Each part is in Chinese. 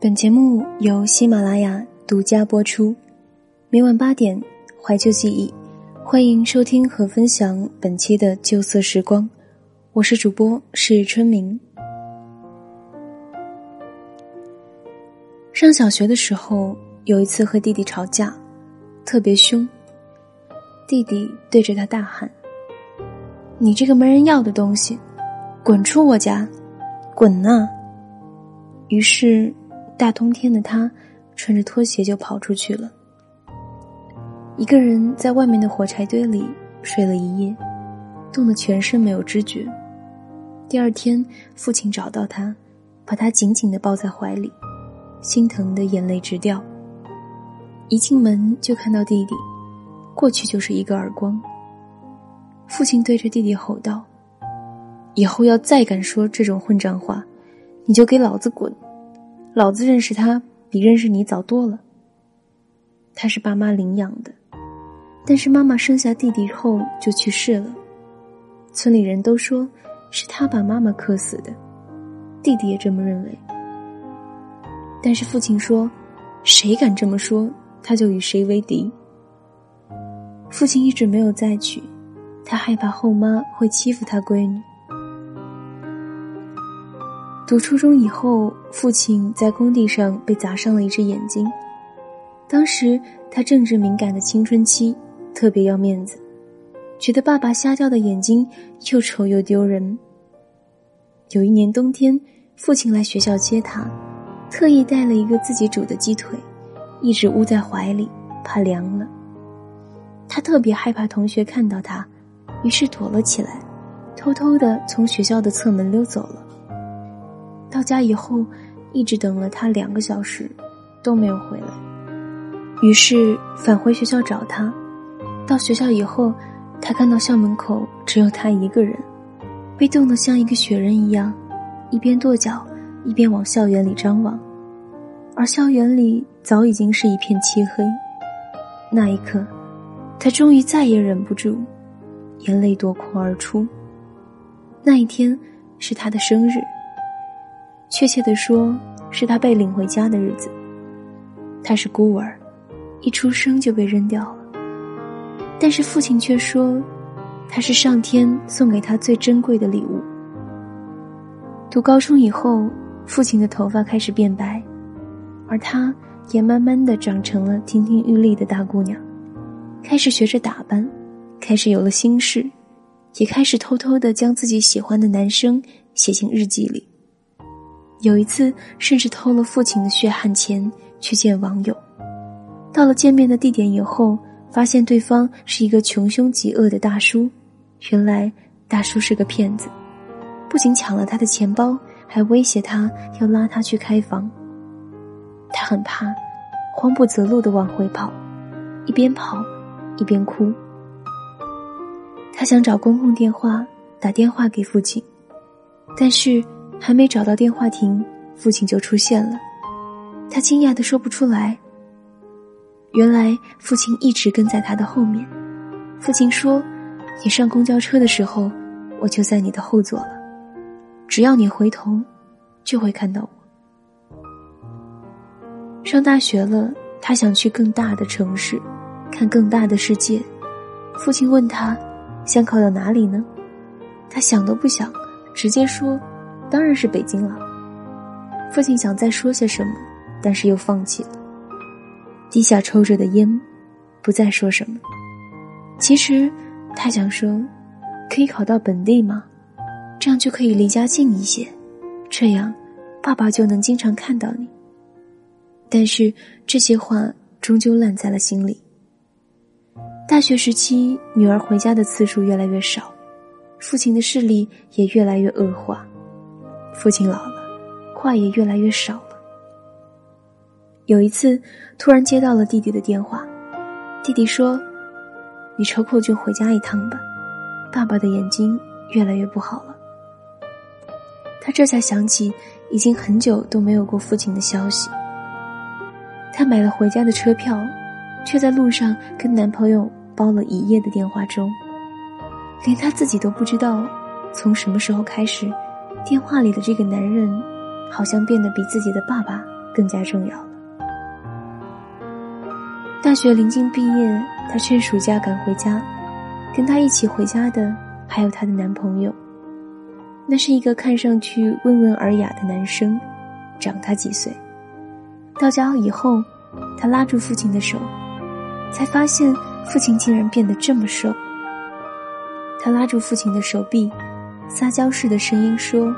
本节目由喜马拉雅独家播出，每晚八点，怀旧记忆，欢迎收听和分享本期的旧色时光。我是主播是春明。上小学的时候，有一次和弟弟吵架，特别凶。弟弟对着他大喊：“你这个没人要的东西，滚出我家，滚呐！”于是。大冬天的，他穿着拖鞋就跑出去了。一个人在外面的火柴堆里睡了一夜，冻得全身没有知觉。第二天，父亲找到他，把他紧紧的抱在怀里，心疼的眼泪直掉。一进门就看到弟弟，过去就是一个耳光。父亲对着弟弟吼道：“以后要再敢说这种混账话，你就给老子滚！”老子认识他比认识你早多了。他是爸妈领养的，但是妈妈生下弟弟后就去世了。村里人都说是他把妈妈克死的，弟弟也这么认为。但是父亲说，谁敢这么说，他就与谁为敌。父亲一直没有再娶，他害怕后妈会欺负他闺女。读初中以后，父亲在工地上被砸伤了一只眼睛。当时他正值敏感的青春期，特别要面子，觉得爸爸瞎掉的眼睛又丑又丢人。有一年冬天，父亲来学校接他，特意带了一个自己煮的鸡腿，一直捂在怀里，怕凉了。他特别害怕同学看到他，于是躲了起来，偷偷的从学校的侧门溜走了。到家以后，一直等了他两个小时，都没有回来。于是返回学校找他。到学校以后，他看到校门口只有他一个人，被冻得像一个雪人一样，一边跺脚，一边往校园里张望。而校园里早已经是一片漆黑。那一刻，他终于再也忍不住，眼泪夺眶而出。那一天是他的生日。确切的说，是他被领回家的日子。他是孤儿，一出生就被扔掉了。但是父亲却说，他是上天送给他最珍贵的礼物。读高中以后，父亲的头发开始变白，而他也慢慢的长成了亭亭玉立的大姑娘，开始学着打扮，开始有了心事，也开始偷偷的将自己喜欢的男生写进日记里。有一次，甚至偷了父亲的血汗钱去见网友。到了见面的地点以后，发现对方是一个穷凶极恶的大叔。原来大叔是个骗子，不仅抢了他的钱包，还威胁他要拉他去开房。他很怕，慌不择路的往回跑，一边跑一边哭。他想找公共电话打电话给父亲，但是。还没找到电话亭，父亲就出现了。他惊讶的说不出来。原来父亲一直跟在他的后面。父亲说：“你上公交车的时候，我就在你的后座了。只要你回头，就会看到我。”上大学了，他想去更大的城市，看更大的世界。父亲问他：“想考到哪里呢？”他想都不想，直接说。当然是北京了。父亲想再说些什么，但是又放弃了，低下抽着的烟，不再说什么。其实他想说，可以考到本地吗？这样就可以离家近一些，这样爸爸就能经常看到你。但是这些话终究烂在了心里。大学时期，女儿回家的次数越来越少，父亲的视力也越来越恶化。父亲老了，话也越来越少了。有一次，突然接到了弟弟的电话，弟弟说：“你抽空就回家一趟吧，爸爸的眼睛越来越不好了。”他这才想起，已经很久都没有过父亲的消息。他买了回家的车票，却在路上跟男朋友煲了一夜的电话粥，连他自己都不知道，从什么时候开始。电话里的这个男人，好像变得比自己的爸爸更加重要了。大学临近毕业，她趁暑假赶回家，跟她一起回家的还有她的男朋友。那是一个看上去温文尔雅的男生，长她几岁。到家以后，她拉住父亲的手，才发现父亲竟然变得这么瘦。她拉住父亲的手臂，撒娇似的声音说：“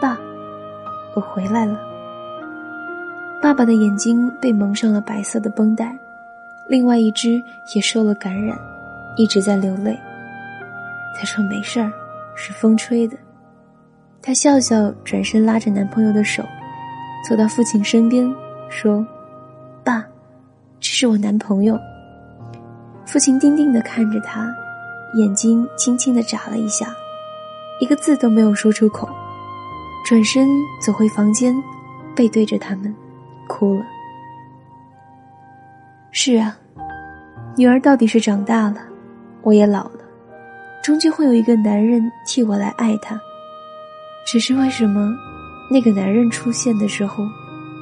爸，我回来了。”爸爸的眼睛被蒙上了白色的绷带，另外一只也受了感染，一直在流泪。他说：“没事儿，是风吹的。”他笑笑，转身拉着男朋友的手，走到父亲身边，说：“爸，这是我男朋友。”父亲定定的看着他，眼睛轻轻的眨了一下，一个字都没有说出口，转身走回房间，背对着他们，哭了。是啊，女儿到底是长大了，我也老了，终究会有一个男人替我来爱她。只是为什么，那个男人出现的时候，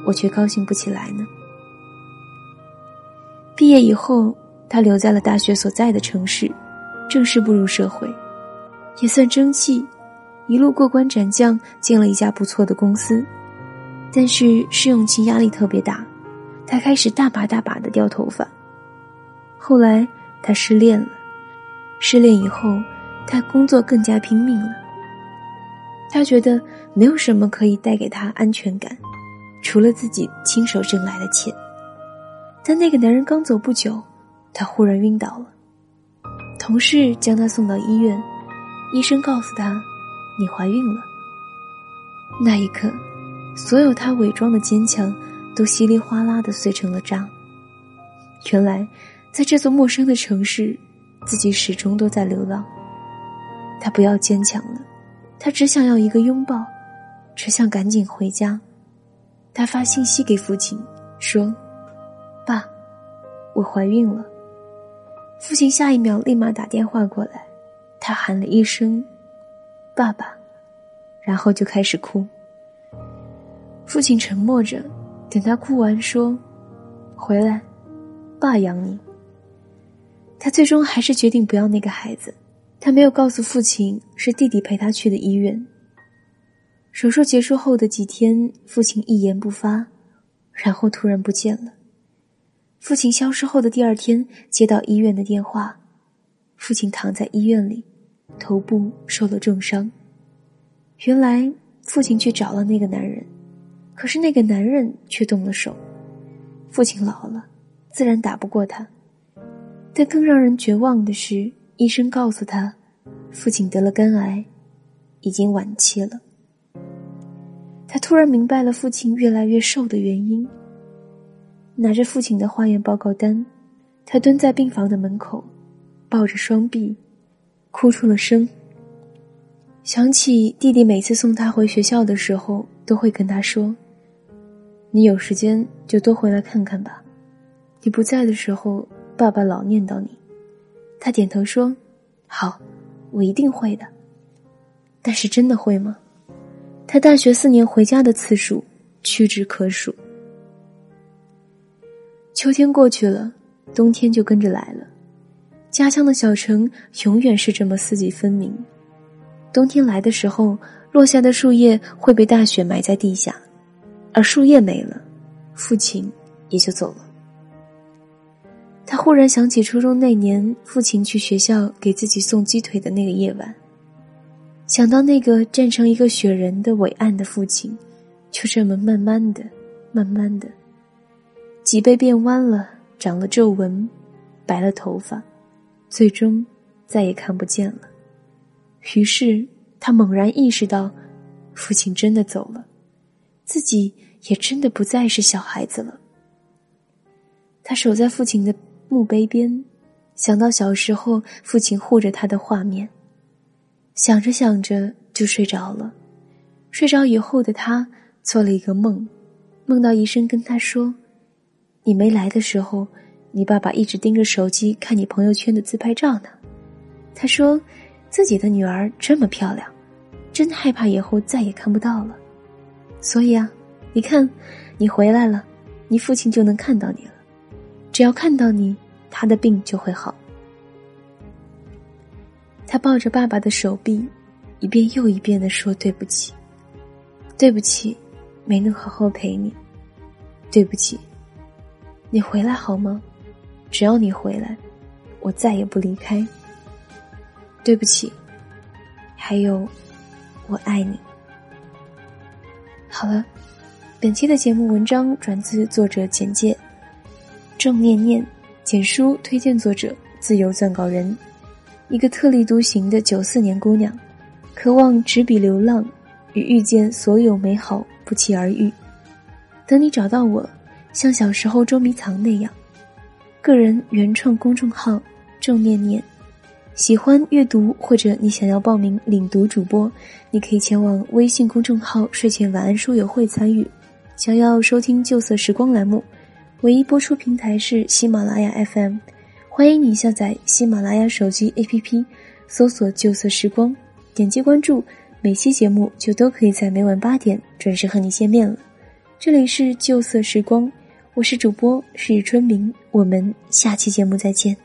我却高兴不起来呢？毕业以后，他留在了大学所在的城市，正式步入社会，也算争气，一路过关斩将，进了一家不错的公司。但是试用期压力特别大，他开始大把大把的掉头发。后来他失恋了，失恋以后，他工作更加拼命了。他觉得没有什么可以带给他安全感，除了自己亲手挣来的钱。但那个男人刚走不久，他忽然晕倒了。同事将他送到医院，医生告诉他：“你怀孕了。”那一刻，所有他伪装的坚强都稀里哗啦的碎成了渣。原来，在这座陌生的城市，自己始终都在流浪。他不要坚强了。他只想要一个拥抱，只想赶紧回家。他发信息给父亲，说：“爸，我怀孕了。”父亲下一秒立马打电话过来，他喊了一声“爸爸”，然后就开始哭。父亲沉默着，等他哭完说：“回来，爸养你。”他最终还是决定不要那个孩子。他没有告诉父亲，是弟弟陪他去的医院。手术结束后的几天，父亲一言不发，然后突然不见了。父亲消失后的第二天，接到医院的电话，父亲躺在医院里，头部受了重伤。原来父亲去找了那个男人，可是那个男人却动了手。父亲老了，自然打不过他。但更让人绝望的是。医生告诉他，父亲得了肝癌，已经晚期了。他突然明白了父亲越来越瘦的原因。拿着父亲的化验报告单，他蹲在病房的门口，抱着双臂，哭出了声。想起弟弟每次送他回学校的时候，都会跟他说：“你有时间就多回来看看吧，你不在的时候，爸爸老念叨你。”他点头说：“好，我一定会的。”但是真的会吗？他大学四年回家的次数屈指可数。秋天过去了，冬天就跟着来了。家乡的小城永远是这么四季分明。冬天来的时候，落下的树叶会被大雪埋在地下，而树叶没了，父亲也就走了。他忽然想起初中那年，父亲去学校给自己送鸡腿的那个夜晚。想到那个站成一个雪人的伟岸的父亲，就这么慢慢的、慢慢的，脊背变弯了，长了皱纹，白了头发，最终再也看不见了。于是他猛然意识到，父亲真的走了，自己也真的不再是小孩子了。他守在父亲的。墓碑边，想到小时候父亲护着他的画面，想着想着就睡着了。睡着以后的他做了一个梦，梦到医生跟他说：“你没来的时候，你爸爸一直盯着手机看你朋友圈的自拍照呢。”他说：“自己的女儿这么漂亮，真害怕以后再也看不到了。所以啊，你看，你回来了，你父亲就能看到你了。只要看到你，他的病就会好。”他抱着爸爸的手臂，一遍又一遍的说：“对不起，对不起，没能好好陪你。对不起，你回来好吗？只要你回来，我再也不离开。对不起，还有，我爱你。”好了，本期的节目文章转自作者简介，郑念念简书推荐作者自由撰稿人。一个特立独行的九四年姑娘，渴望执笔流浪，与遇见所有美好不期而遇。等你找到我，像小时候捉迷藏那样。个人原创公众号郑念念，喜欢阅读或者你想要报名领读主播，你可以前往微信公众号睡前晚安书友会参与。想要收听旧色时光栏目，唯一播出平台是喜马拉雅 FM。欢迎你下载喜马拉雅手机 APP，搜索“旧色时光”，点击关注，每期节目就都可以在每晚八点准时和你见面了。这里是旧色时光，我是主播是春明，我们下期节目再见。